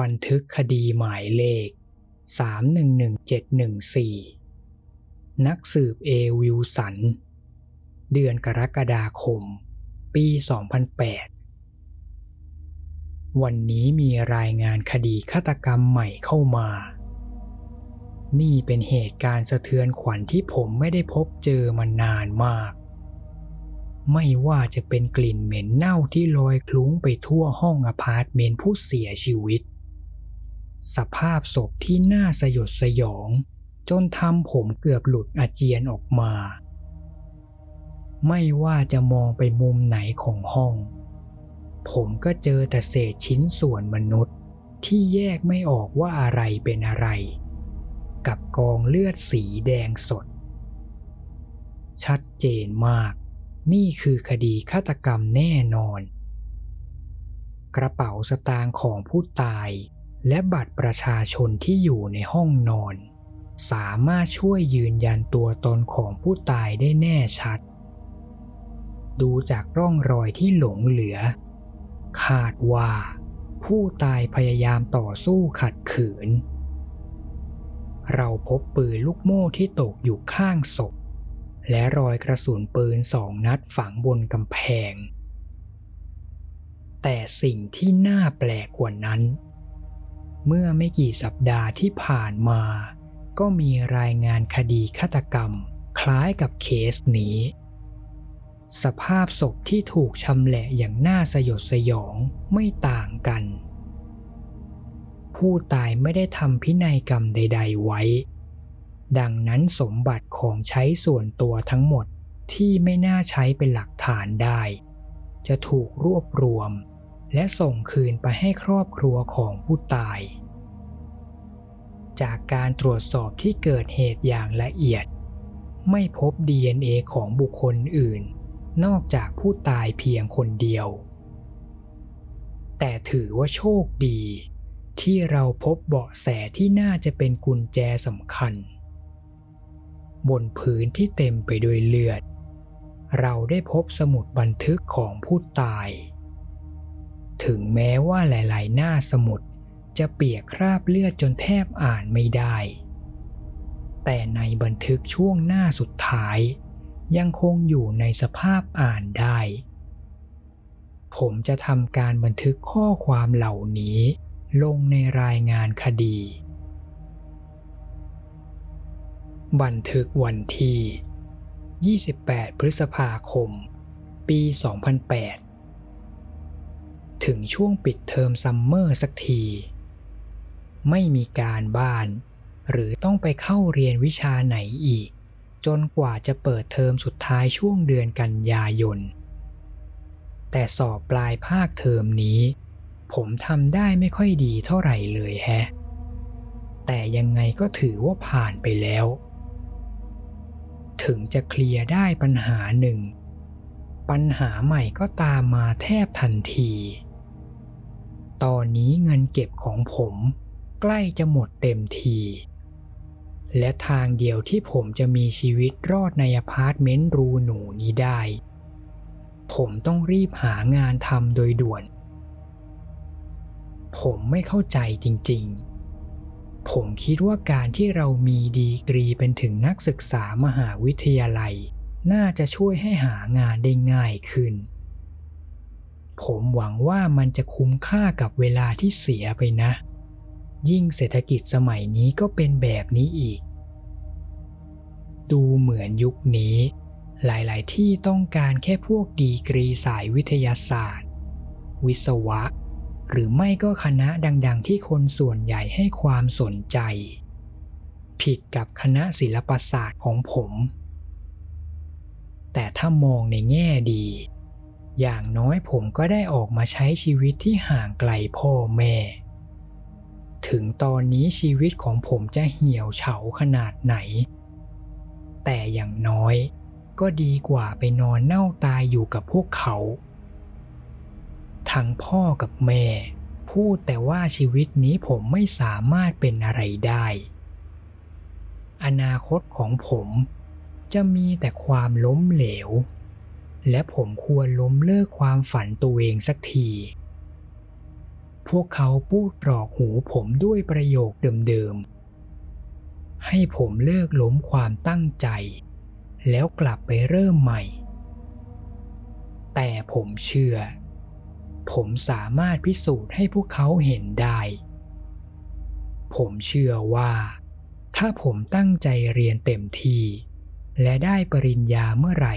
บันทึกคดีหมายเลข 311714 นักสืบเอวิลสัน เดือนกรกฎาคม ปี 2008 วันนี้มีรายงานคดีฆาตกรรมใหม่เข้ามา นี่เป็นเหตุการณ์สะเทือนขวัญที่ผมไม่ได้พบเจอมานานมากไม่ว่าจะเป็นกลิ่นเหม็นเน่าที่ลอยคลุ้งไปทั่วห้องอพาร์ตเมนต์ผู้เสียชีวิต สภาพศพที่น่าสยดสยอง จนทำผมเกือบหลุดอาเจียนออกมา ไม่ว่าจะมองไปมุมไหนของห้อง ผมก็เจอแต่เศษชิ้นส่วนมนุษย์ที่แยกไม่ออกว่าอะไรเป็นอะไร กับกองเลือดสีแดงสด ชัดเจนมาก นี่คือคดีฆาตกรรมแน่นอน กระเป๋าสตางค์ของผู้ตาย และบัตรประชาชนที่อยู่ในห้องนอน สามารถช่วยยืนยันตัวตนของผู้ตายได้แน่ชัด ดูจากร่องรอยที่หลงเหลือ คาดว่า ผู้ตายพยายามต่อสู้ขัดขืน เราพบปืนลูกโม่ที่ตกอยู่ข้างศพ และรอยกระสุนปืนสองนัดฝังบนกำแพง แต่สิ่งที่น่าแปลกกว่านั้น เมื่อไม่กี่สัปดาห์ที่ผ่านมา ก็มีรายงานคดีฆาตกรรม คล้ายกับเคสนี้ สภาพศพที่ถูกชำแหละอย่างน่าสยดสยองไม่ต่างกัน ผู้ตายไม่ได้ทำพินัยกรรมใด ๆ ไว้ ดังนั้นสมบัติของใช้ส่วนตัวทั้งหมดที่ไม่น่าใช้เป็นหลักฐานได้ จะถูกรวบรวม และส่งคืนไปให้ครอบครัวของผู้ตาย จากการตรวจสอบที่เกิดเหตุอย่างละเอียด ไม่พบ DNA ของบุคคลอื่น นอกจากผู้ตายเพียงคนเดียว แต่ถือว่าโชคดี ที่เราพบเบาะแสที่น่าจะเป็นกุญแจสำคัญ บนพื้นที่เต็มไปด้วยเลือด เราได้พบสมุดบันทึกของผู้ตาย ถึงแม้ว่าหลายๆ หน้าสมุดจะเปียกคราบเลือดจนแทบอ่านไม่ได้ แต่ในบันทึกช่วงหน้าสุดท้าย ยังคงอยู่ในสภาพอ่านได้ ผมจะทำการบันทึกข้อความเหล่านี้ ลงในรายงานคดี บันทึกวันที่ 28 พฤษภาคม ปี 2008 ถึงช่วงปิดเทอมซัมเมอร์สักที ไม่มีการบ้าน หรือต้องไปเข้าเรียนวิชาไหนอีก จนกว่าจะเปิดเทอมสุดท้ายช่วงเดือนกันยายน แต่สอบปลายภาคเทอมนี้ ผมทำได้ไม่ค่อยดีเท่าไหร่เลยแฮะ แต่ยังไงก็ถือว่าผ่านไปแล้ว ถึงจะเคลียร์ได้ปัญหาหนึ่งปัญหาใหม่ก็ตามมาแทบทันที ตอนนี้เงินเก็บของผมใกล้จะหมดเต็มที และทางเดียวที่ผมจะมีชีวิตรอดในอพาร์ตเมนต์รูหนูนี้ได้ ผมต้องรีบหางานทำโดยด่วน ผมไม่เข้าใจจริงๆผมคิดว่าการที่เรามีดีกรีเป็นถึงนักศึกษามหาวิทยาลัย น่าจะช่วยให้หางานได้ง่ายขึ้น ผมหวังว่ามันจะคุ้มค่ากับเวลาที่เสียไปนะ ยิ่งเศรษฐกิจสมัยนี้ก็เป็นแบบนี้อีก ดูเหมือนยุคนี้ หลาย ๆ ที่ต้องการแค่พวกดีกรีสายวิทยาศาสตร์ วิศวะ หรือไม่ก็คณะดัง ๆ ที่คนส่วนใหญ่ให้ความสนใจ ผิดกับคณะศิลปศาสตร์ของผม แต่ถ้ามองในแง่ดี อย่างน้อยผมก็ได้ออกมาใช้ชีวิตที่ห่างไกลพ่อแม่ ถึงตอนนี้ชีวิตของผมจะเหี่ยวเฉาขนาดไหน แต่อย่างน้อยก็ดีกว่าไปนอนเน่าตายอยู่กับพวกเขา ทั้งพ่อกับแม่ พูดแต่ว่าชีวิตนี้ผมไม่สามารถเป็นอะไรได้ อนาคตของผมจะมีแต่ความล้มเหลว และผมควรล้มเลิกความฝันตัวเองสักที พวกเขาพูดกรอกหูผมด้วยประโยคเดิมๆ ให้ผมเลิกล้มความตั้งใจ แล้วกลับไปเริ่มใหม่ แต่ผมเชื่อ ผมสามารถพิสูจน์ให้พวกเขาเห็นได้ ผมเชื่อว่า ถ้าผมตั้งใจเรียนเต็มที่ และได้ปริญญาเมื่อไหร่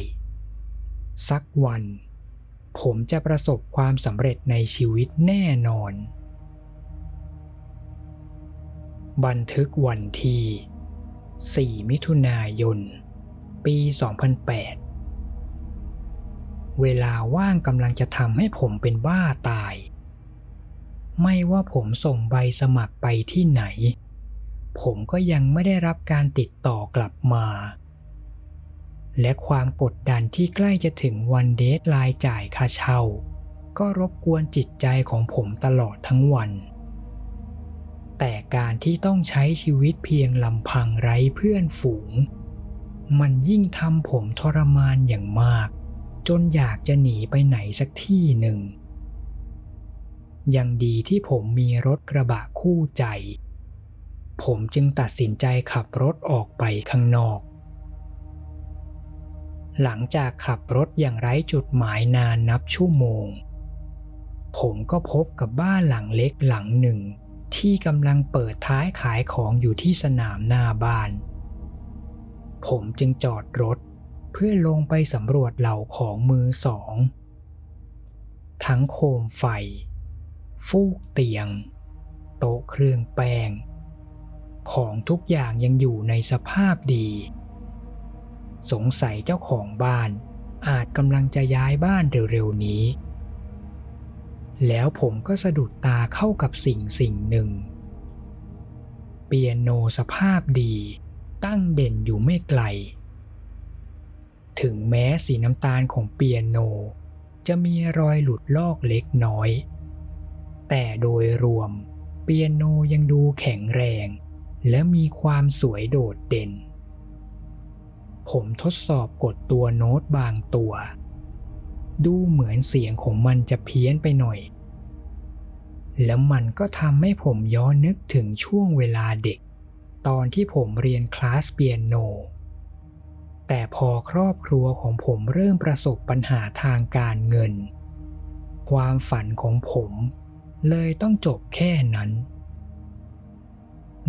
สักวัน ผมจะประสบความสำเร็จในชีวิตแน่นอน บันทึกวันที่ 4 มิถุนายน ปี 2008 เวลาว่างกำลังจะทำให้ผมเป็นบ้าตาย ไม่ว่าผมส่งใบสมัครไปที่ไหน ผมก็ยังไม่ได้รับการติดต่อกลับมา และความกดดันที่ใกล้จะถึงวัน deadline จ่ายค่าเช่า ก็รบกวนจิตใจของผมตลอดทั้งวัน แต่การที่ต้องใช้ชีวิตเพียงลำพังไร้เพื่อนฝูง มันยิ่งทำผมทรมานอย่างมาก จนอยากจะหนีไปไหนสักที่หนึ่ง ยังดีที่ผมมีรถกระบะคู่ใจ ผมจึงตัดสินใจขับรถออกไปข้างนอก หลังจากขับรถอย่างไร้จุดหมายนานนับชั่วโมง ผมก็พบกับบ้านหลังเล็กหลังหนึ่ง ที่กำลังเปิดท้ายขายของอยู่ที่สนามหน้าบ้าน ผมจึงจอดรถเพื่อลงไปสำรวจเหล่าของมือสอง ทั้งโคมไฟ ฟูกเตียง โต๊ะเครื่องแป้ง ของทุกอย่างยังอยู่ในสภาพดี สงสัยเจ้าของบ้าน อาจกำลังจะย้ายบ้านเร็วๆนี้ แล้วผมก็สะดุดตาเข้ากับสิ่งสิ่งหนึ่ง เปียโนสภาพดีตั้งเด่นอยู่ไม่ไกล ถึงแม้สีน้ำตาลของเปียโน จะมีรอยหลุดลอกเล็กน้อย แต่โดยรวมเปียโนยังดูแข็งแรง และมีความสวยโดดเด่น ผมทดสอบกดตัวโน้ตบางตัว ดูเหมือนเสียงของมันจะเพี้ยนไปหน่อย แล้วมันก็ทำให้ผมย้อนนึกถึงช่วงเวลาเด็ก ตอนที่ผมเรียนคลาสเปียโน แต่พอครอบครัวของผมเริ่มประสบปัญหาทางการเงิน ความฝันของผมเลยต้องจบแค่นั้น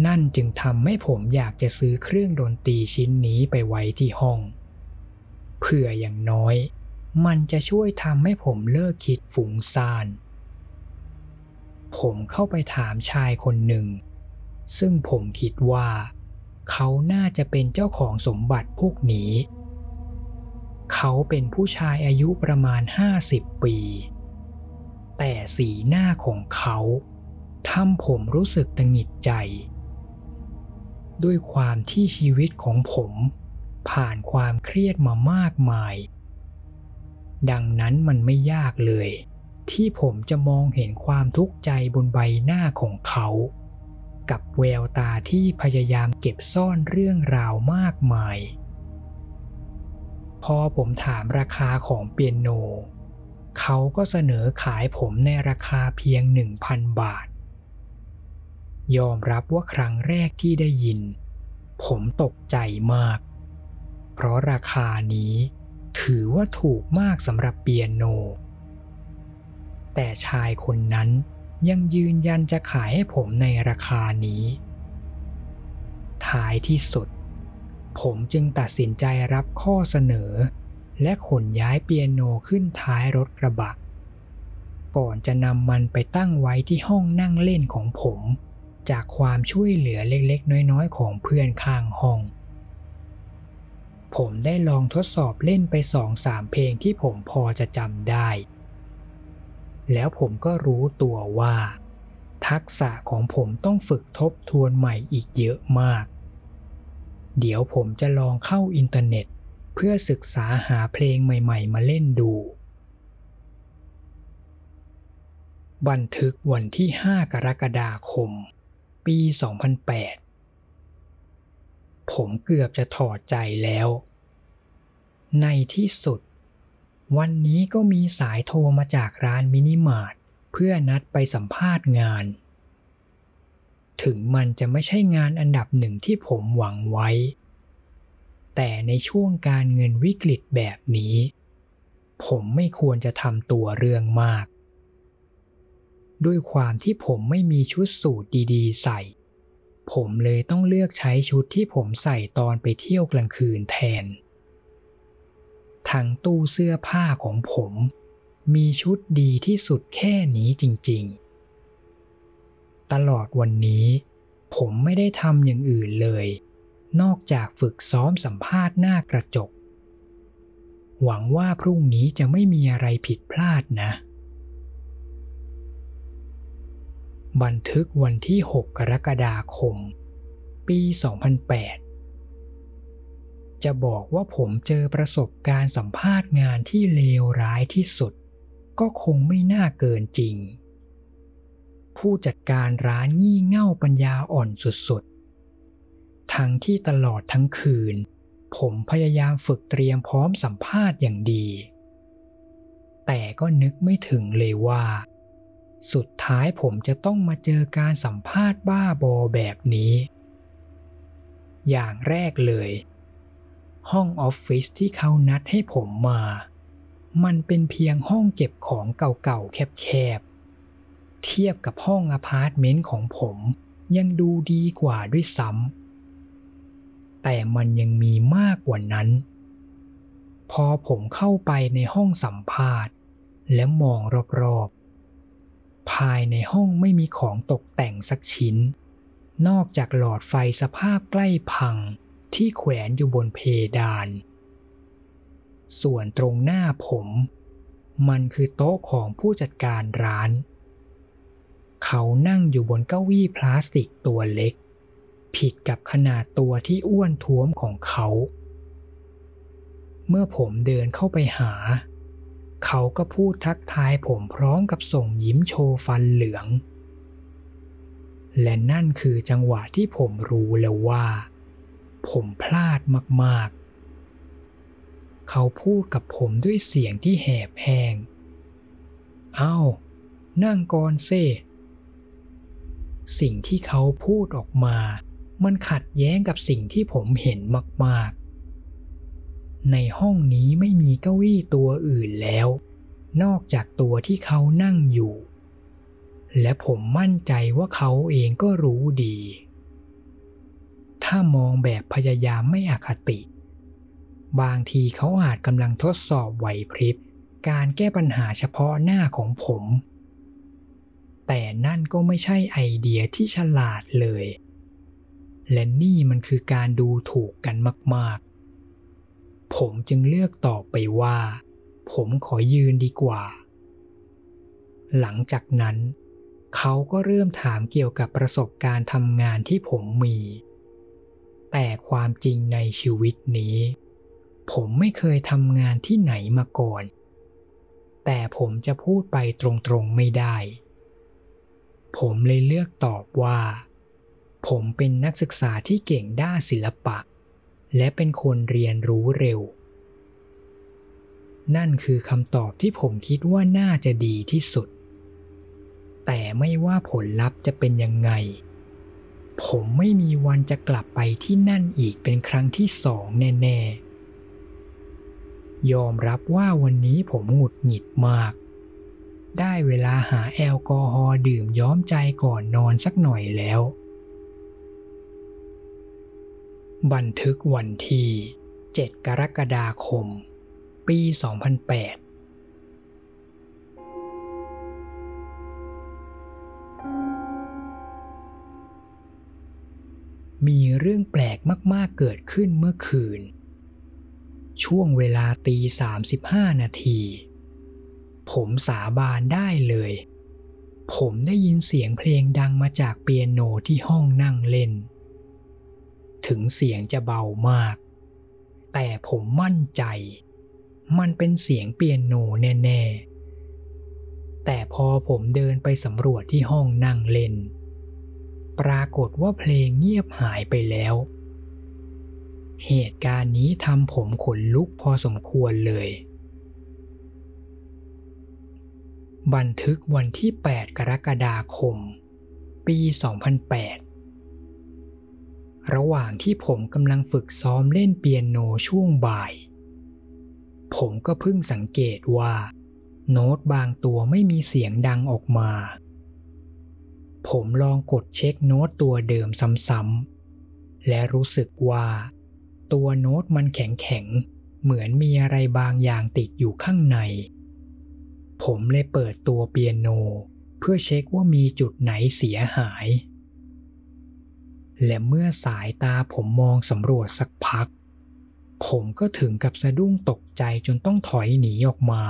นั่นจึงทำให้ผมอยากจะซื้อเครื่องดนตรีชิ้นนี้ไปไว้ที่ห้อง เพื่ออย่างน้อย มันจะช่วยทำให้ผมเลิกคิดฝุ่งซ่าน ผมเข้าไปถามชายคนหนึ่ง ซึ่งผมคิดว่า เขาน่าจะเป็นเจ้าของสมบัติพวกนี้ เขาเป็นผู้ชายอายุประมาณ 50 ปี แต่สีหน้าของเขาทำผมรู้สึกตังหิดใจ ด้วยความที่ชีวิตของผมผ่านความเครียดมามากมาย ดังนั้นมันไม่ยากเลย ที่ผมจะมองเห็นความทุกข์ใจบนใบหน้าของเขา กับแววตาที่พยายามเก็บซ่อนเรื่องราวมากมาย พอผมถามราคาของเปียโน เขาก็เสนอขายผมในราคาเพียง 1,000 บาท ยอมรับว่าครั้งแรกที่ได้ยิน ผมตกใจมาก เพราะราคานี้ถือว่าถูกมากสำหรับเปียโน แต่ชายคนนั้นยังยืนยันจะขายให้ผมในราคานี้ ท้ายที่สุด ผมจึงตัดสินใจรับข้อเสนอ และขนย้ายเปียโนขึ้นท้ายรถกระบะ ก่อนจะนำมันไปตั้งไว้ที่ห้องนั่งเล่นของผม จากความช่วยเหลือเล็กๆ น้อยๆ ของเพื่อนข้างห้อง ผมได้ลองทดสอบเล่นไปสองสามเพลงที่ผมพอจะจำได้ แล้วผมก็รู้ตัวว่า ทักษะของผมต้องฝึกทบทวนใหม่อีกเยอะมาก เดี๋ยวผมจะลองเข้าอินเทอร์เน็ต เพื่อศึกษาหาเพลงใหม่ๆ มาเล่นดูบันทึกวันที่ 5 กรกฎาคม ปี 2008 ผมเกือบจะถอดใจแล้ว ในที่สุด วันนี้ก็มีสายโทรมาจากร้านมินิมาร์ทเพื่อนัดไปสัมภาษณ์งาน ถึงมันจะไม่ใช่งานอันดับหนึ่งที่ผมหวังไว้ แต่ในช่วงการเงินวิกฤตแบบนี้ ผมไม่ควรจะทำตัวเรื่องมาก ด้วยความที่ผมไม่มีชุดสูทดีๆ ใส่ ผมเลยต้องเลือกใช้ชุดที่ผมใส่ตอนไปเที่ยวกลางคืนแทน ทั้งตู้เสื้อผ้าของผม มีชุดดีที่สุดแค่นี้จริงๆ ตลอดวันนี้ ผมไม่ได้ทำอย่างอื่นเลย นอกจากฝึกซ้อมสัมภาษณ์หน้ากระจก หวังว่าพรุ่งนี้จะไม่มีอะไรผิดพลาดนะ บันทึกวันที่ 6 กรกฎาคม ปี 2008 จะบอกว่าผมเจอประสบการณ์สัมภาษณ์งานที่เลวร้ายที่สุด ก็คงไม่น่าเกินจริง ผู้จัดการร้านงี่เง่าปัญญาอ่อนสุดๆ ทั้งที่ตลอดทั้งคืน ผมพยายามฝึกเตรียมพร้อมสัมภาษณ์อย่างดี แต่ก็นึกไม่ถึงเลยว่า สุดท้ายผมจะต้องมาเจอการสัมภาษณ์บ้าบอแบบนี้ อย่างแรกเลย ห้องออฟฟิศที่เขานัดให้ผมมา มันเป็นเพียงห้องเก็บของเก่าๆแคบๆ เทียบกับห้องอพาร์ตเมนต์ของผมยังดูดีกว่าด้วยซ้ำ แต่มันยังมีมากกว่านั้น พอผมเข้าไปในห้องสัมภาษณ์ และมองรอบๆ ภายในห้องไม่มีของตกแต่งสักชิ้น นอกจากหลอดไฟสภาพใกล้พังที่แขวนอยู่บนเพดาน ส่วนตรงหน้าผม มันคือโต๊ะของผู้จัดการร้าน เขานั่งอยู่บนเก้าอี้พลาสติกตัวเล็ก ผิดกับขนาดตัวที่อ้วนท้วมของเขา เมื่อผมเดินเข้าไปหา เขาก็พูดทักทายผมพร้อมกับส่งยิ้มโชว์ฟันเหลือง และนั่นคือจังหวะที่ผมรู้แล้วว่า ผมพลาดมากๆ เขาพูดกับผมด้วยเสียงที่แหบแห้ง เอา้า นั่งก่อนเซสิ่งที่เขาพูดออกมา มันขัดแย้งกับสิ่งที่ผมเห็นมากๆ ในห้องนี้ไม่มีเก้าอี้ตัวอื่นแล้ว นอกจากตัวที่เขานั่งอยู่ และผมมั่นใจว่าเขาเองก็รู้ดี ถ้ามองแบบพยายามไม่อคติ บางทีเขาอาจกำลังทดสอบไหวพริบ การแก้ปัญหาเฉพาะหน้าของผม แต่นั่นก็ไม่ใช่ไอเดียที่ฉลาดเลย และนี่มันคือการดูถูกกันมาก ผมจึงเลือกตอบไปว่า ผมขอยืนดีกว่า หลังจากนั้น เขาก็เริ่มถามเกี่ยวกับประสบการณ์ทำงานที่ผมมี แต่ความจริงในชีวิตนี้ ผมไม่เคยทำงานที่ไหนมาก่อน แต่ผมจะพูดไปตรงๆไม่ได้ ผมเลยเลือกตอบว่า ผมเป็นนักศึกษาที่เก่งด้านศิลปะ และเป็นคนเรียนรู้เร็ว นั่นคือคำตอบที่ผมคิดว่าน่าจะดีที่สุด แต่ไม่ว่าผลลัพธ์จะเป็นยังไง ผมไม่มีวันจะกลับไปที่นั่นอีกเป็นครั้งที่สองแน่ ๆ ยอมรับว่าวันนี้ผมหงุดหงิดมาก ได้เวลาหาแอลกอฮอล์ดื่มย้อมใจก่อนนอนสักหน่อยแล้ว บันทึกวันที่ 7 กรกฎาคม ปี 2008มีเรื่องแปลกมาก ๆ เกิดขึ้นเมื่อคืน ช่วงเวลาตีสามสิบห้านาที ผมสาบานได้เลย ผมได้ยินเสียงเพลงดังมาจากเปียโนที่ห้องนั่งเล่น ถึงเสียงจะเบามาก แต่ผมมั่นใจ มันเป็นเสียงเปียโนแน่ๆ แต่พอผมเดินไปสำรวจที่ห้องนั่งเล่น ปรากฏว่าเพลงเงียบหายไปแล้ว เหตุการณ์นี้ทำผมขนลุกพอสมควรเลย บันทึกวันที่ 8 กรกฎาคม ปี 2008 ระหว่างที่ผมกำลังฝึกซ้อมเล่นเปียโนช่วงบ่าย ผมก็เพิ่งสังเกตว่า โน้ตบางตัวไม่มีเสียงดังออกมา ผมลองกดเช็คโน้ตตัวเดิมซ้ำๆ และรู้สึกว่า ตัวโน้ตมันแข็งๆ เหมือนมีอะไรบางอย่างติดอยู่ข้างใน ผมเลยเปิดตัวเปียโน เพื่อเช็คว่ามีจุดไหนเสียหาย และเมื่อสายตาผมมองสำรวจสักพัก ผมก็ถึงกับสะดุ้งตกใจจนต้องถอยหนีออกมา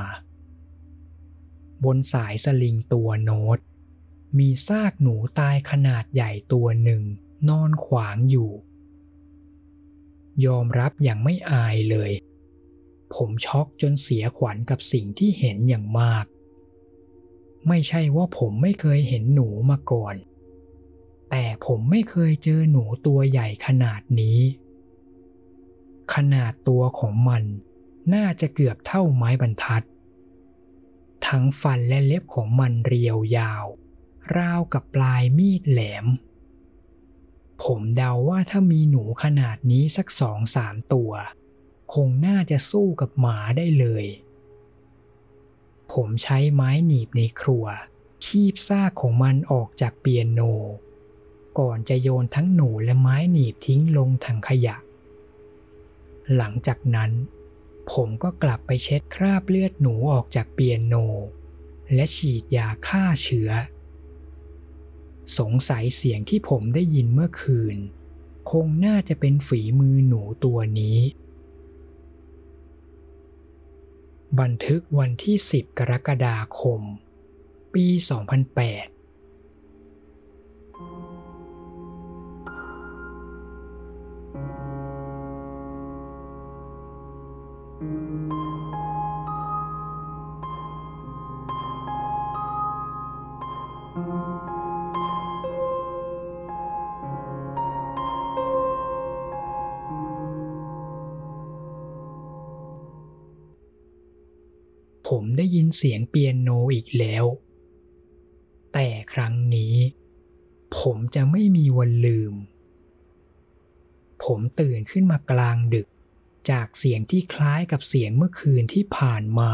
บนสายสลิงตัวโน้ต มีซากหนูตายขนาดใหญ่ตัวหนึ่งนอนขวางอยู่ ยอมรับอย่างไม่อายเลย ผมช็อกจนเสียขวัญกับสิ่งที่เห็นอย่างมาก ไม่ใช่ว่าผมไม่เคยเห็นหนูมาก่อน แต่ผมไม่เคยเจอหนูตัวใหญ่ขนาดนี้ ขนาดตัวของมันน่าจะเกือบเท่าไม้บรรทัด ทั้งฟันและเล็บของมันเรียวยาว ราวกับปลายมีดแหลม ผมเดาว่าถ้ามีหนูขนาดนี้สักสองสามตัว คงน่าจะสู้กับหมาได้เลย ผมใช้ไม้หนีบในครัว คีบซากของมันออกจากเปียโน ก่อนจะโยนทั้งหนูและไม้หนีบทิ้งลงถังขยะ หลังจากนั้น ผมก็กลับไปเช็ดคราบเลือดหนูออกจากเปียโน และฉีดยาฆ่าเชื้อ สงสัยเสียงที่ผมได้ยินเมื่อคืน คงน่าจะเป็นฝีมือหนูตัวนี้ บันทึกวันที่ 10 กรกฎาคม ปี 2008 ยินเสียงเปียโนอีกแล้ว แต่ครั้งนี้ ผมจะไม่มีวันลืม ผมตื่นขึ้นมากลางดึกจากเสียงที่คล้ายกับเสียงเมื่อคืนที่ผ่านมา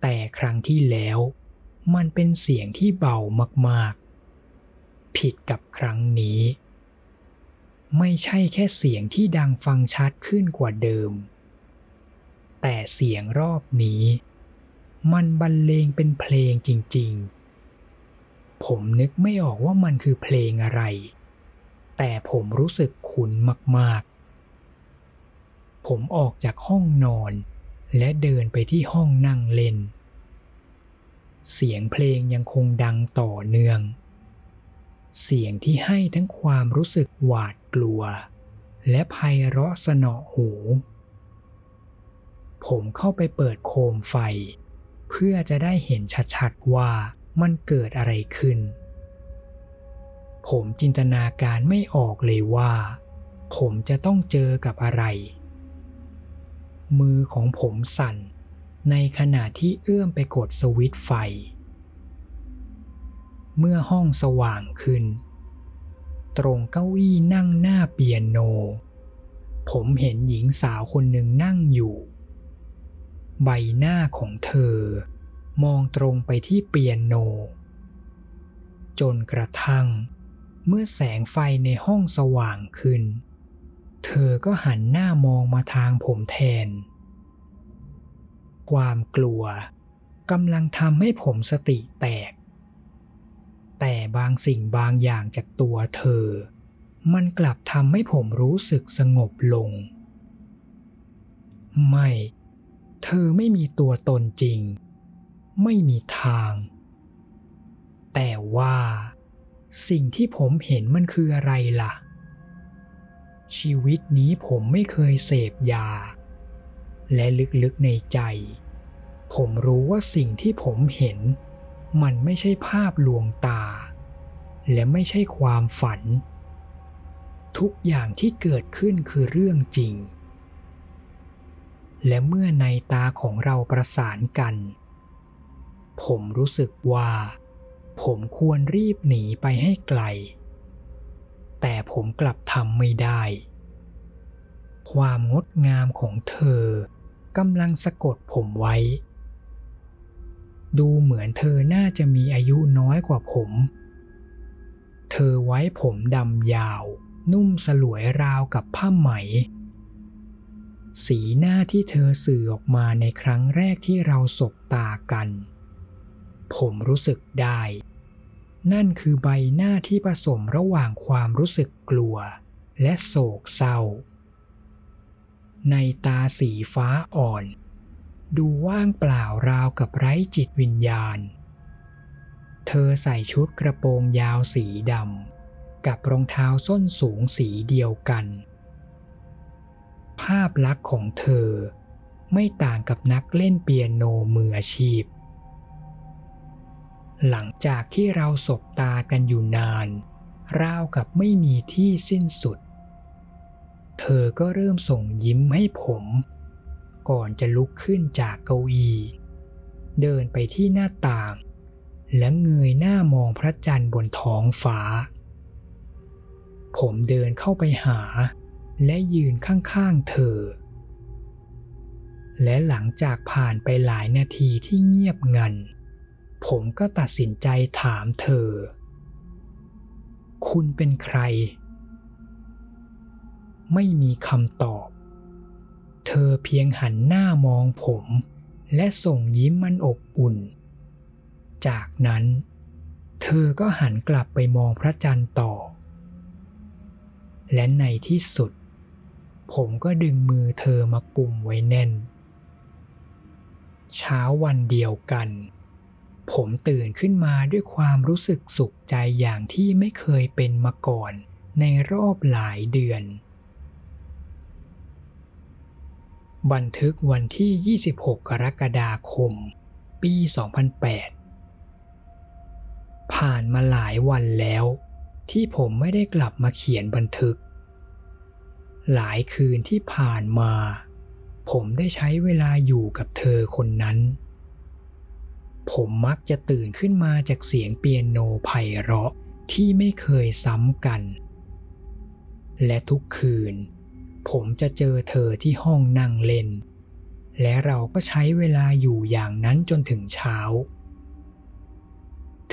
แต่ครั้งที่แล้ว มันเป็นเสียงที่เบามากๆ ผิดกับครั้งนี้ ไม่ใช่แค่เสียงที่ดังฟังชัดขึ้นกว่าเดิม แต่เสียงรอบนี้ มันบรรเลงเป็นเพลงจริงๆ ผมนึกไม่ออกว่ามันคือเพลงอะไร แต่ผมรู้สึกคุ้นมากๆ ผมออกจากห้องนอน และเดินไปที่ห้องนั่งเล่น เสียงเพลงยังคงดังต่อเนื่อง เสียงที่ให้ทั้งความรู้สึกหวาดกลัว และไพเราะสนอหู ผมเข้าไปเปิดโคมไฟ เพื่อจะได้เห็นชัดๆว่ามันเกิดอะไรขึ้น ผมจินตนาการไม่ออกเลยว่า ผมจะต้องเจอกับอะไร มือของผมสั่น ในขณะที่เอื้อมไปกดสวิตช์ไฟ เมื่อห้องสว่างขึ้น ตรงเก้าอี้นั่งหน้าเปียโน ผมเห็นหญิงสาวคนหนึ่งนั่งอยู่ ใบหน้าของเธอ มองตรงไปที่เปียโน จนกระทั่ง เมื่อแสงไฟในห้องสว่างขึ้น เธอก็หันหน้ามองมาทางผมแทน ความกลัวกำลังทำให้ผมสติแตก แต่บางสิ่งบางอย่างจากตัวเธอ มันกลับทำให้ผมรู้สึกสงบลง ไม่ เธอไม่มีตัวตนจริง ไม่มีทาง แต่ว่า สิ่งที่ผมเห็นมันคืออะไรล่ะ ชีวิตนี้ผมไม่เคยเสพยา และลึกๆในใจ ผมรู้ว่าสิ่งที่ผมเห็น มันไม่ใช่ภาพลวงตา และไม่ใช่ความฝัน ทุกอย่างที่เกิดขึ้นคือเรื่องจริง และเมื่อในตาของเราประสานกัน ผมรู้สึกว่า ผมควรรีบหนีไปให้ไกล แต่ผมกลับทำไม่ได้ ความงดงามของเธอกำลังสะกดผมไว้ ดูเหมือนเธอน่าจะมีอายุน้อยกว่าผม เธอไว้ผมดำยาว นุ่มสลวยราวกับผ้าไหม สีหน้าที่เธอสื่อออกมาในครั้งแรกที่เราสบตากัน ผมรู้สึกได้ นั่นคือใบหน้าที่ผสมระหว่างความรู้สึกกลัว และโศกเศร้า ในตาสีฟ้าอ่อน ดูว่างเปล่าราวกับไร้จิตวิญญาณ เธอใส่ชุดกระโปรงยาวสีดำกับรองเท้าส้นสูงสีเดียวกัน ภาพลักษณ์ของเธอ ไม่ต่างกับนักเล่นเปียโนมืออาชีพ หลังจากที่เราสบตากันอยู่นาน ราวกับไม่มีที่สิ้นสุด เธอก็เริ่มส่งยิ้มให้ผม ก่อนจะลุกขึ้นจากเก้าอี้ เดินไปที่หน้าต่าง และเงยหน้ามองพระจันทร์บนท้องฟ้า ผมเดินเข้าไปหา และยืนข้างๆเธอ และหลังจากผ่านไปหลายนาทีที่เงียบงัน ผมก็ตัดสินใจถามเธอ คุณเป็นใคร ไม่มีคำตอบ เธอเพียงหันหน้ามองผม และส่งยิ้มมันอบอุ่น จากนั้น เธอก็หันกลับไปมองพระจันทร์ต่อและในที่สุด ผมก็ดึงมือเธอมากุมไว้แน่น เช้าวันเดียวกัน ผมตื่นขึ้นมาด้วยความรู้สึกสุขใจอย่างที่ไม่เคยเป็นมาก่อนในรอบหลายเดือน บันทึกวันที่ 26 กรกฎาคม ปี 2008 ผ่านมาหลายวันแล้ว ที่ผมไม่ได้กลับมาเขียนบันทึก หลายคืนที่ผ่านมา ผมได้ใช้เวลาอยู่กับเธอคนนั้น ผมมักจะตื่นขึ้นมาจากเสียงเปียโนไพเราะที่ไม่เคยซ้ำกัน และทุกคืน ผมจะเจอเธอที่ห้องนั่งเล่น และเราก็ใช้เวลาอยู่อย่างนั้นจนถึงเช้า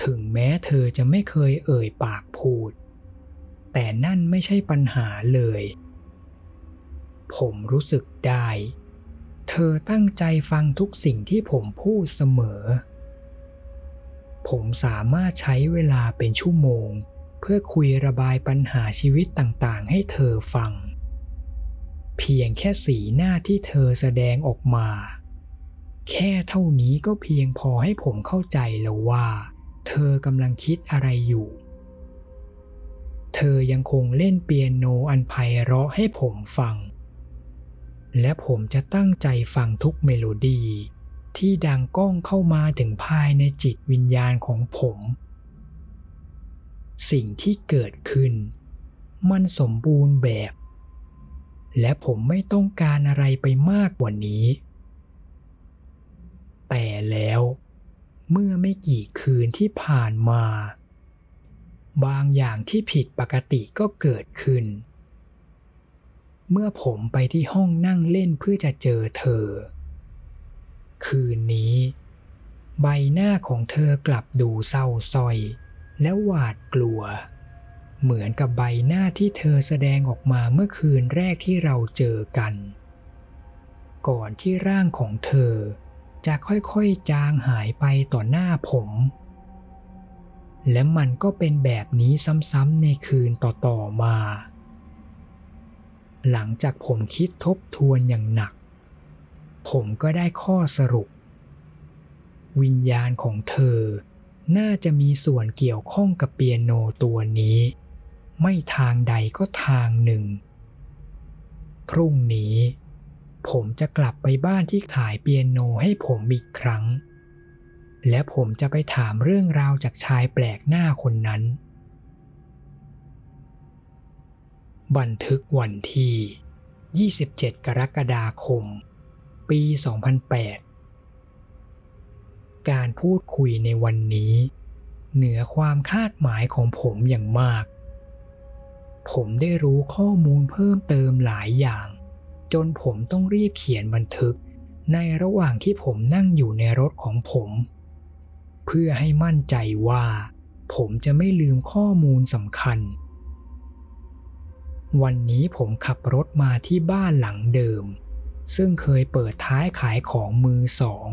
ถึงแม้เธอจะไม่เคยเอ่ยปากพูด แต่นั่นไม่ใช่ปัญหาเลย ผมรู้สึกได้ เธอตั้งใจฟังทุกสิ่งที่ผมพูดเสมอ ผมสามารถใช้เวลาเป็นชั่วโมง เพื่อคุยระบายปัญหาชีวิตต่างๆ ให้เธอฟัง เพียงแค่สีหน้าที่เธอแสดงออกมา แค่เท่านี้ก็เพียงพอให้ผมเข้าใจแล้วว่า เธอกำลังคิดอะไรอยู่เธอยังคงเล่นเปียโนอันไพเราะให้ผมฟัง และผมจะตั้งใจฟังทุกเมโลดี้ที่ดังก้องเข้ามาถึงภายในจิตวิญญาณของผม สิ่งที่เกิดขึ้น มันสมบูรณ์แบบ และผมไม่ต้องการอะไรไปมากกว่านี้ แต่แล้วเมื่อไม่กี่คืนที่ผ่านมา บางอย่างที่ผิดปกติก็เกิดขึ้น เมื่อผมไปที่ห้องนั่งเล่นเพื่อจะเจอเธอ คืนนี้ ใบหน้าของเธอกลับดูเศร้าส้อย และหวาดกลัว เหมือนกับใบหน้าที่เธอแสดงออกมาเมื่อคืนแรกที่เราเจอกัน ก่อนที่ร่างของเธอจะค่อยๆจางหายไปต่อหน้าผม และมันก็เป็นแบบนี้ซ้ำๆในคืนต่อๆมา หลังจากผมคิดทบทวนอย่างหนัก ผมก็ได้ข้อสรุป วิญญาณของเธอ น่าจะมีส่วนเกี่ยวข้องกับเปียโนตัวนี้ ไม่ทางใดก็ทางหนึ่ง พรุ่งนี้ ผมจะกลับไปบ้านที่ขายเปียโนให้ผมอีกครั้ง และผมจะไปถามเรื่องราวจากชายแปลกหน้าคนนั้น บันทึกวันที่ 27 กรกฎาคม ปี 2008 การพูดคุยในวันนี้ เหนือความคาดหมายของผมอย่างมาก ผมได้รู้ข้อมูลเพิ่มเติมหลายอย่าง จนผมต้องรีบเขียนบันทึกในระหว่างที่ผมนั่งอยู่ในรถของผม เพื่อให้มั่นใจว่า ผมจะไม่ลืมข้อมูลสำคัญ วันนี้ผมขับรถมาที่บ้านหลังเดิม ซึ่งเคยเปิดท้ายขายของมือสอง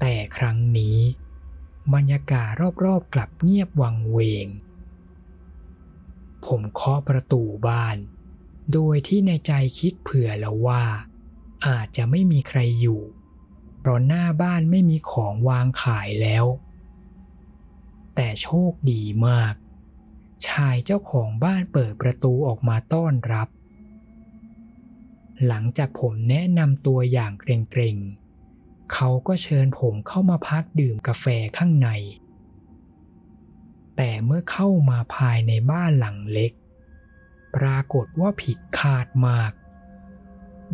แต่ครั้งนี้บรรยากาศรอบๆกลับเงียบวังเวง ผมเคาะประตูบ้าน โดยที่ในใจคิดเผื่อแล้วว่า อาจจะไม่มีใครอยู่ เพราะหน้าบ้านไม่มีของวางขายแล้ว แต่โชคดีมาก ชายเจ้าของบ้านเปิดประตูออกมาต้อนรับ หลังจากผมแนะนำตัวอย่างเกรงๆ เขาก็เชิญผมเข้ามาพักดื่มกาแฟข้างใน แต่เมื่อเข้ามาภายในบ้านหลังเล็ก ปรากฏว่าผิดคาดมาก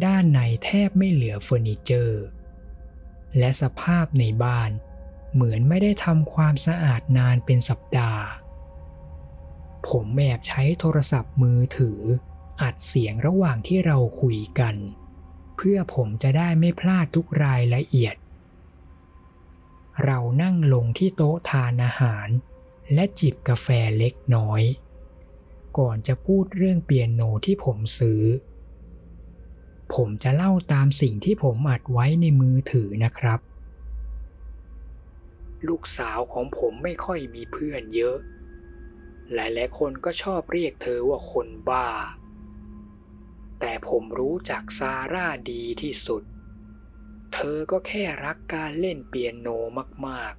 ด้านในแทบไม่เหลือเฟอร์นิเจอร์ และสภาพในบ้านเหมือนไม่ได้ทำความสะอาดนานเป็นสัปดาห์ ผมแอบใช้โทรศัพท์มือถือ อัดเสียงระหว่างที่เราคุยกัน เพื่อผมจะได้ไม่พลาดทุกรายละเอียด เรานั่งลงที่โต๊ะทานอาหาร และจิบกาแฟเล็กน้อย ก่อนจะพูดเรื่องเปียโนที่ผมซื้อ ผมจะเล่าตามสิ่งที่ผมอัดไว้ในมือถือนะครับ ลูกสาวของผมไม่ค่อยมีเพื่อนเยอะ หลายๆคนก็ชอบเรียกเธอว่าคนบ้า แต่ผมรู้จักซาร่าดีที่สุด เธอก็แค่รักการเล่นเปียโนมาก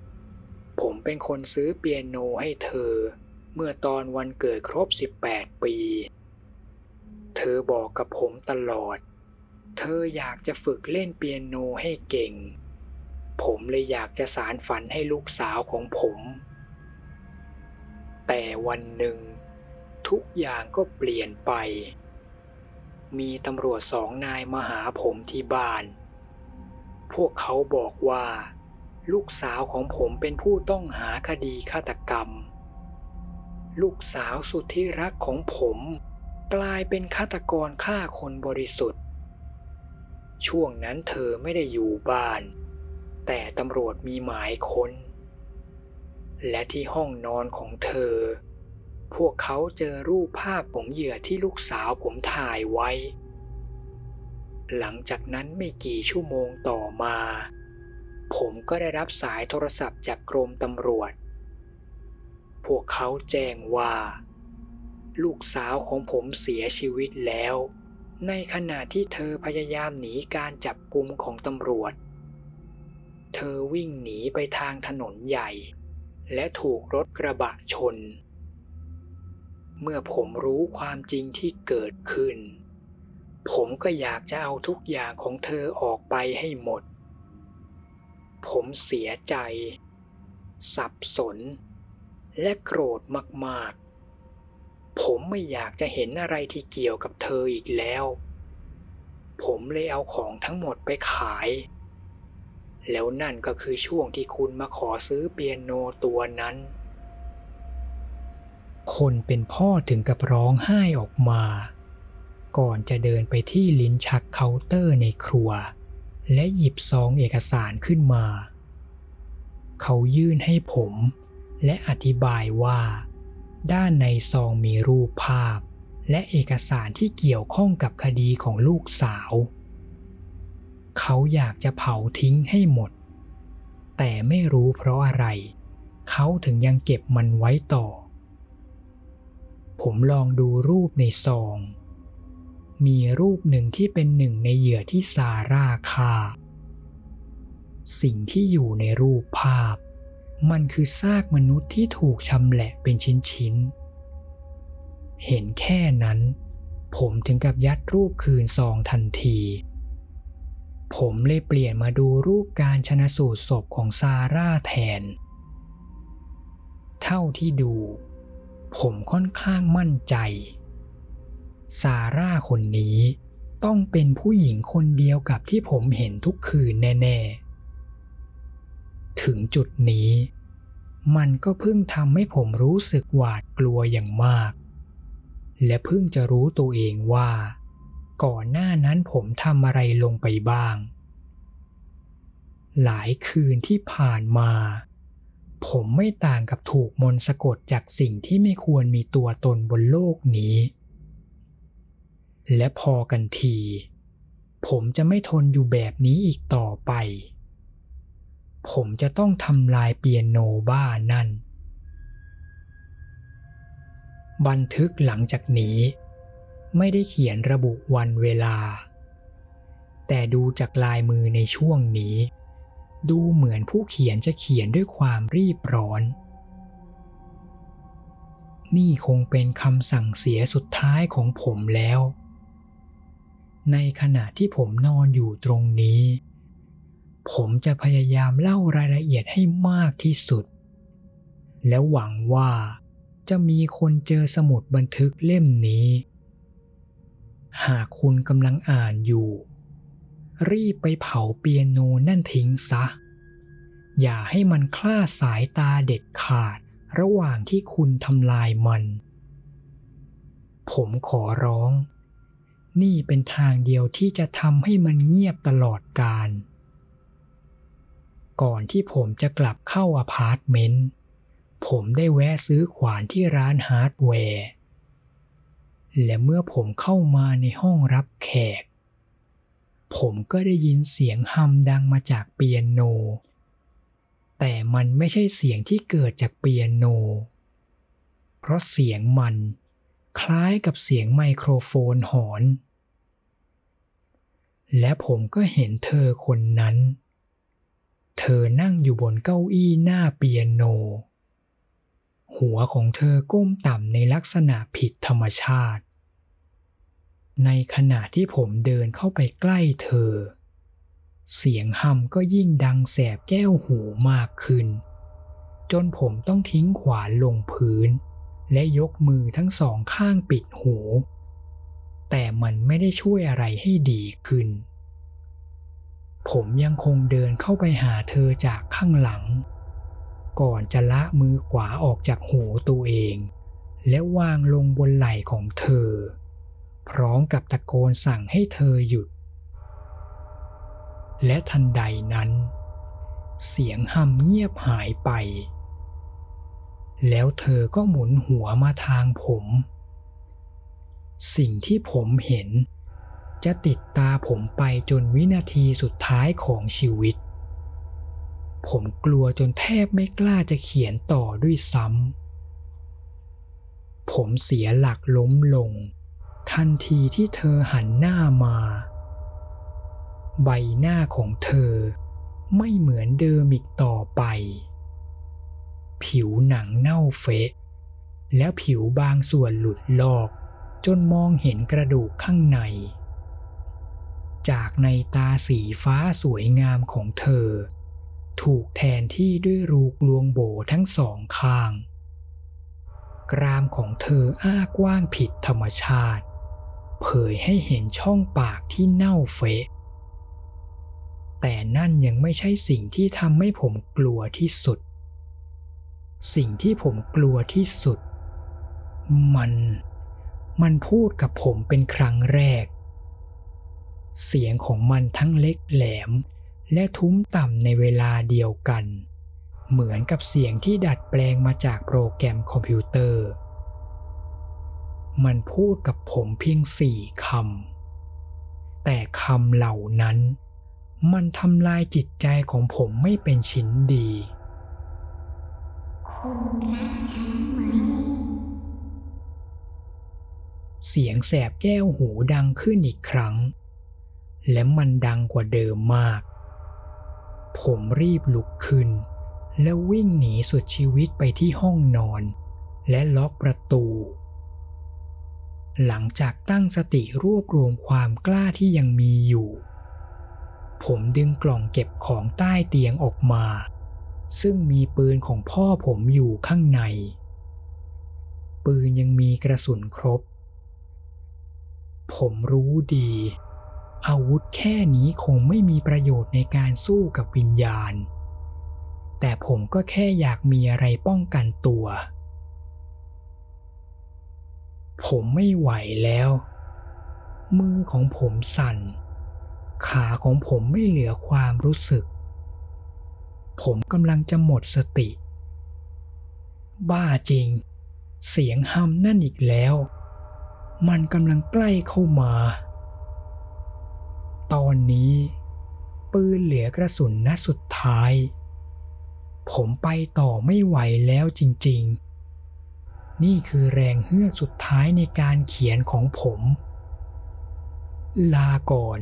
ๆ ผมเป็นคนซื้อเปียโนให้เธอ เมื่อตอนวันเกิดครบ 18 ปี เธอบอกกับผมตลอด เธออยากจะฝึกเล่นเปียโนให้เก่ง ผมเลยอยากจะสารฝันให้ลูกสาวของผม แต่วันหนึ่ง ทุกอย่างก็เปลี่ยนไป มีตำรวจสองนายมาหาผมที่บ้าน พวกเขาบอกว่า ลูกสาวของผมเป็นผู้ต้องหาคดีฆาตกรรม ลูกสาวสุดที่รักของผม กลายเป็นฆาตกรฆ่าคนบริสุทธิ์ ช่วงนั้นเธอไม่ได้อยู่บ้าน แต่ตำรวจมีหมายค้น และที่ห้องนอนของเธอ พวกเขาเจอรูปภาพของเหยื่อที่ลูกสาวผมถ่ายไว้ หลังจากนั้นไม่กี่ชั่วโมงต่อมา ผมก็ได้รับสายโทรศัพท์จากกรมตำรวจ พวกเขาแจ้งว่า ลูกสาวของผมเสียชีวิตแล้ว ในขณะที่เธอพยายามหนีการจับกุมของตำรวจ เธอวิ่งหนีไปทางถนนใหญ่ และถูกรถกระบะชน เมื่อผมรู้ความจริงที่เกิดขึ้น ผมก็อยากจะเอาทุกอย่างของเธอออกไปให้หมด ผมเสียใจ สับสน และโกรธมากๆ ผมไม่อยากจะเห็นอะไรที่เกี่ยวกับเธออีกแล้ว ผมเลยเอาของทั้งหมดไปขาย แล้วนั่นก็คือช่วงที่คุณมาขอซื้อเปียโนตัวนั้น คนเป็นพ่อถึงกับร้องไห้ออกมา ก่อนจะเดินไปที่ลิ้นชักเคาน์เตอร์ในครัว และหยิบซองเอกสารขึ้นมา เขายื่นให้ผม และอธิบายว่า ด้านในซองมีรูปภาพ และเอกสารที่เกี่ยวข้องกับคดีของลูกสาว เขาอยากจะเผาทิ้งให้หมด แต่ไม่รู้เพราะอะไร เขาถึงยังเก็บมันไว้ต่อ ผมลองดูรูปในซอง มีรูปหนึ่งที่เป็นหนึ่งในเหยื่อที่ซาร่าฆ่า สิ่งที่อยู่ในรูปภาพ มันคือซากมนุษย์ที่ถูกชำแหละเป็นชิ้นๆ เห็นแค่นั้น ผมถึงกับยัดรูปคืนซองทันที ผมเลยเปลี่ยนมาดูรูปการชนะสูตรศพของซาร่าแทน เท่าที่ดู ผมค่อนข้างมั่นใจ ซาร่าคนนี้ต้องเป็นผู้หญิงคนเดียวกับที่ผมเห็นทุกคืนแน่ ๆ ถึงจุดนี้ มันก็เพิ่งทำให้ผมรู้สึกหวาดกลัวอย่างมาก และเพิ่งจะรู้ตัวเองว่า ก่อนหน้านั้นผมทำอะไรลงไปบ้าง หลายคืนที่ผ่านมา ผมไม่ต่างกับถูกมนต์สะกดจากสิ่งที่ไม่ควรมีตัวตนบนโลกนี้ และพอกันที ผมจะไม่ทนอยู่แบบนี้อีกต่อไป ผมจะต้องทำลายเปียโนบ้านั่น บันทึกหลังจากนี้ ไม่ได้เขียนระบุวันเวลา แต่ดูจากลายมือในช่วงนี้ ดูเหมือนผู้เขียนจะเขียนด้วยความรีบร้อน นี่คงเป็นคำสั่งเสียสุดท้ายของผมแล้ว ในขณะที่ผมนอนอยู่ตรงนี้ ผมจะพยายามเล่ารายละเอียดให้มากที่สุด แล้วหวังว่าจะมีคนเจอสมุดบันทึกเล่มนี้ หากคุณกำลังอ่านอยู่ รีบไปเผาเปียโนนั่นทิ้งซะ อย่าให้มันคลาดสายตาเด็ดขาดระหว่างที่คุณทำลายมัน ผมขอร้อง นี่เป็นทางเดียวที่จะทำให้มันเงียบตลอดกาลก่อนที่ผมจะกลับเข้าอพาร์ตเมนต์ ผมได้แวะซื้อขวานที่ร้านฮาร์ดแวร์ และเมื่อผมเข้ามาในห้องรับแขก ผมก็ได้ยินเสียงฮัมดังมาจากเปียโน แต่มันไม่ใช่เสียงที่เกิดจากเปียโน เพราะเสียงมันคล้ายกับเสียงไมโครโฟนหอน และผมก็เห็นเธอคนนั้น เธอนั่งอยู่บนเก้าอี้หน้าเปียโน หัวของเธอก้มต่ำในลักษณะผิดธรรมชาติ ในขณะที่ผมเดินเข้าไปใกล้เธอ เสียงฮัมก็ยิ่งดังแสบแก้วหูมากขึ้น จนผมต้องทิ้งขวานลงพื้น และยกมือทั้งสองข้างปิดหู แต่มันไม่ได้ช่วยอะไรให้ดีขึ้น ผมยังคงเดินเข้าไปหาเธอจากข้างหลัง ก่อนจะละมือขวาออกจากหูตัวเอง และวางลงบนไหล่ของเธอ พร้อมกับตะโกนสั่งให้เธอหยุด และทันใดนั้น เสียงหำเงียบหายไป แล้วเธอก็หมุนหัวมาทางผม สิ่งที่ผมเห็น จะติดตาผมไปจนวินาทีสุดท้ายของชีวิต ผมกลัวจนแทบไม่กล้าจะเขียนต่อด้วยซ้ำผมเสียหลักล้มลง ทันทีที่เธอหันหน้ามา ใบหน้าของเธอไม่เหมือนเดิมอีกต่อไป ผิวหนังเน่าเฟะ แล้วผิวบางส่วนหลุดลอก จนมองเห็นกระดูกข้างใน จากในตาสีฟ้าสวยงามของเธอ ถูกแทนที่ด้วยรูกลวงโบทั้งสองข้าง กรามของเธออ้ากว้างผิดธรรมชาติ เผยให้เห็นช่องปากที่เน่าเฟะ แต่นั่นยังไม่ใช่สิ่งที่ทำให้ผมกลัวที่สุด สิ่งที่ผมกลัวที่สุด มัน มันพูดกับผมเป็นครั้งแรก เสียงของมันทั้งเล็กแหลม และทุ้มต่ำในเวลาเดียวกัน เหมือนกับเสียงที่ดัดแปลงมาจากโปรแกรมคอมพิวเตอร์ มันพูดกับผมเพียงสี่คำ แต่คำเหล่านั้น มันทำลายจิตใจของผมไม่เป็นชิ้นดี คุณรักฉันไหม เสียงแสบแก้วหูดังขึ้นอีกครั้ง และมันดังกว่าเดิมมาก ผมรีบลุกขึ้น แล้ววิ่งหนีสุดชีวิตไปที่ห้องนอน และล็อกประตู หลังจากตั้งสติรวบรวมความกล้าที่ยังมีอยู่ ผมดึงกล่องเก็บของใต้เตียงออกมา ซึ่งมีปืนของพ่อผมอยู่ข้างใน ปืนยังมีกระสุนครบ ผมรู้ดี อาวุธแค่นี้คงไม่มีประโยชน์ในการสู้กับวิญญาณ แต่ผมก็แค่อยากมีอะไรป้องกันตัว ผมไม่ไหวแล้ว มือของผมสั่น ขาของผมไม่เหลือความรู้สึก ผมกำลังจะหมดสติ บ้าจริง เสียงฮัมนั่นอีกแล้ว มันกำลังใกล้เข้ามา ตอนนี้ ปืนเหลือกระสุนนัดสุดท้าย ผมไปต่อไม่ไหวแล้วจริง ๆ นี่คือแรงเฮือกสุดท้ายในการเขียนของผม ลาก่อน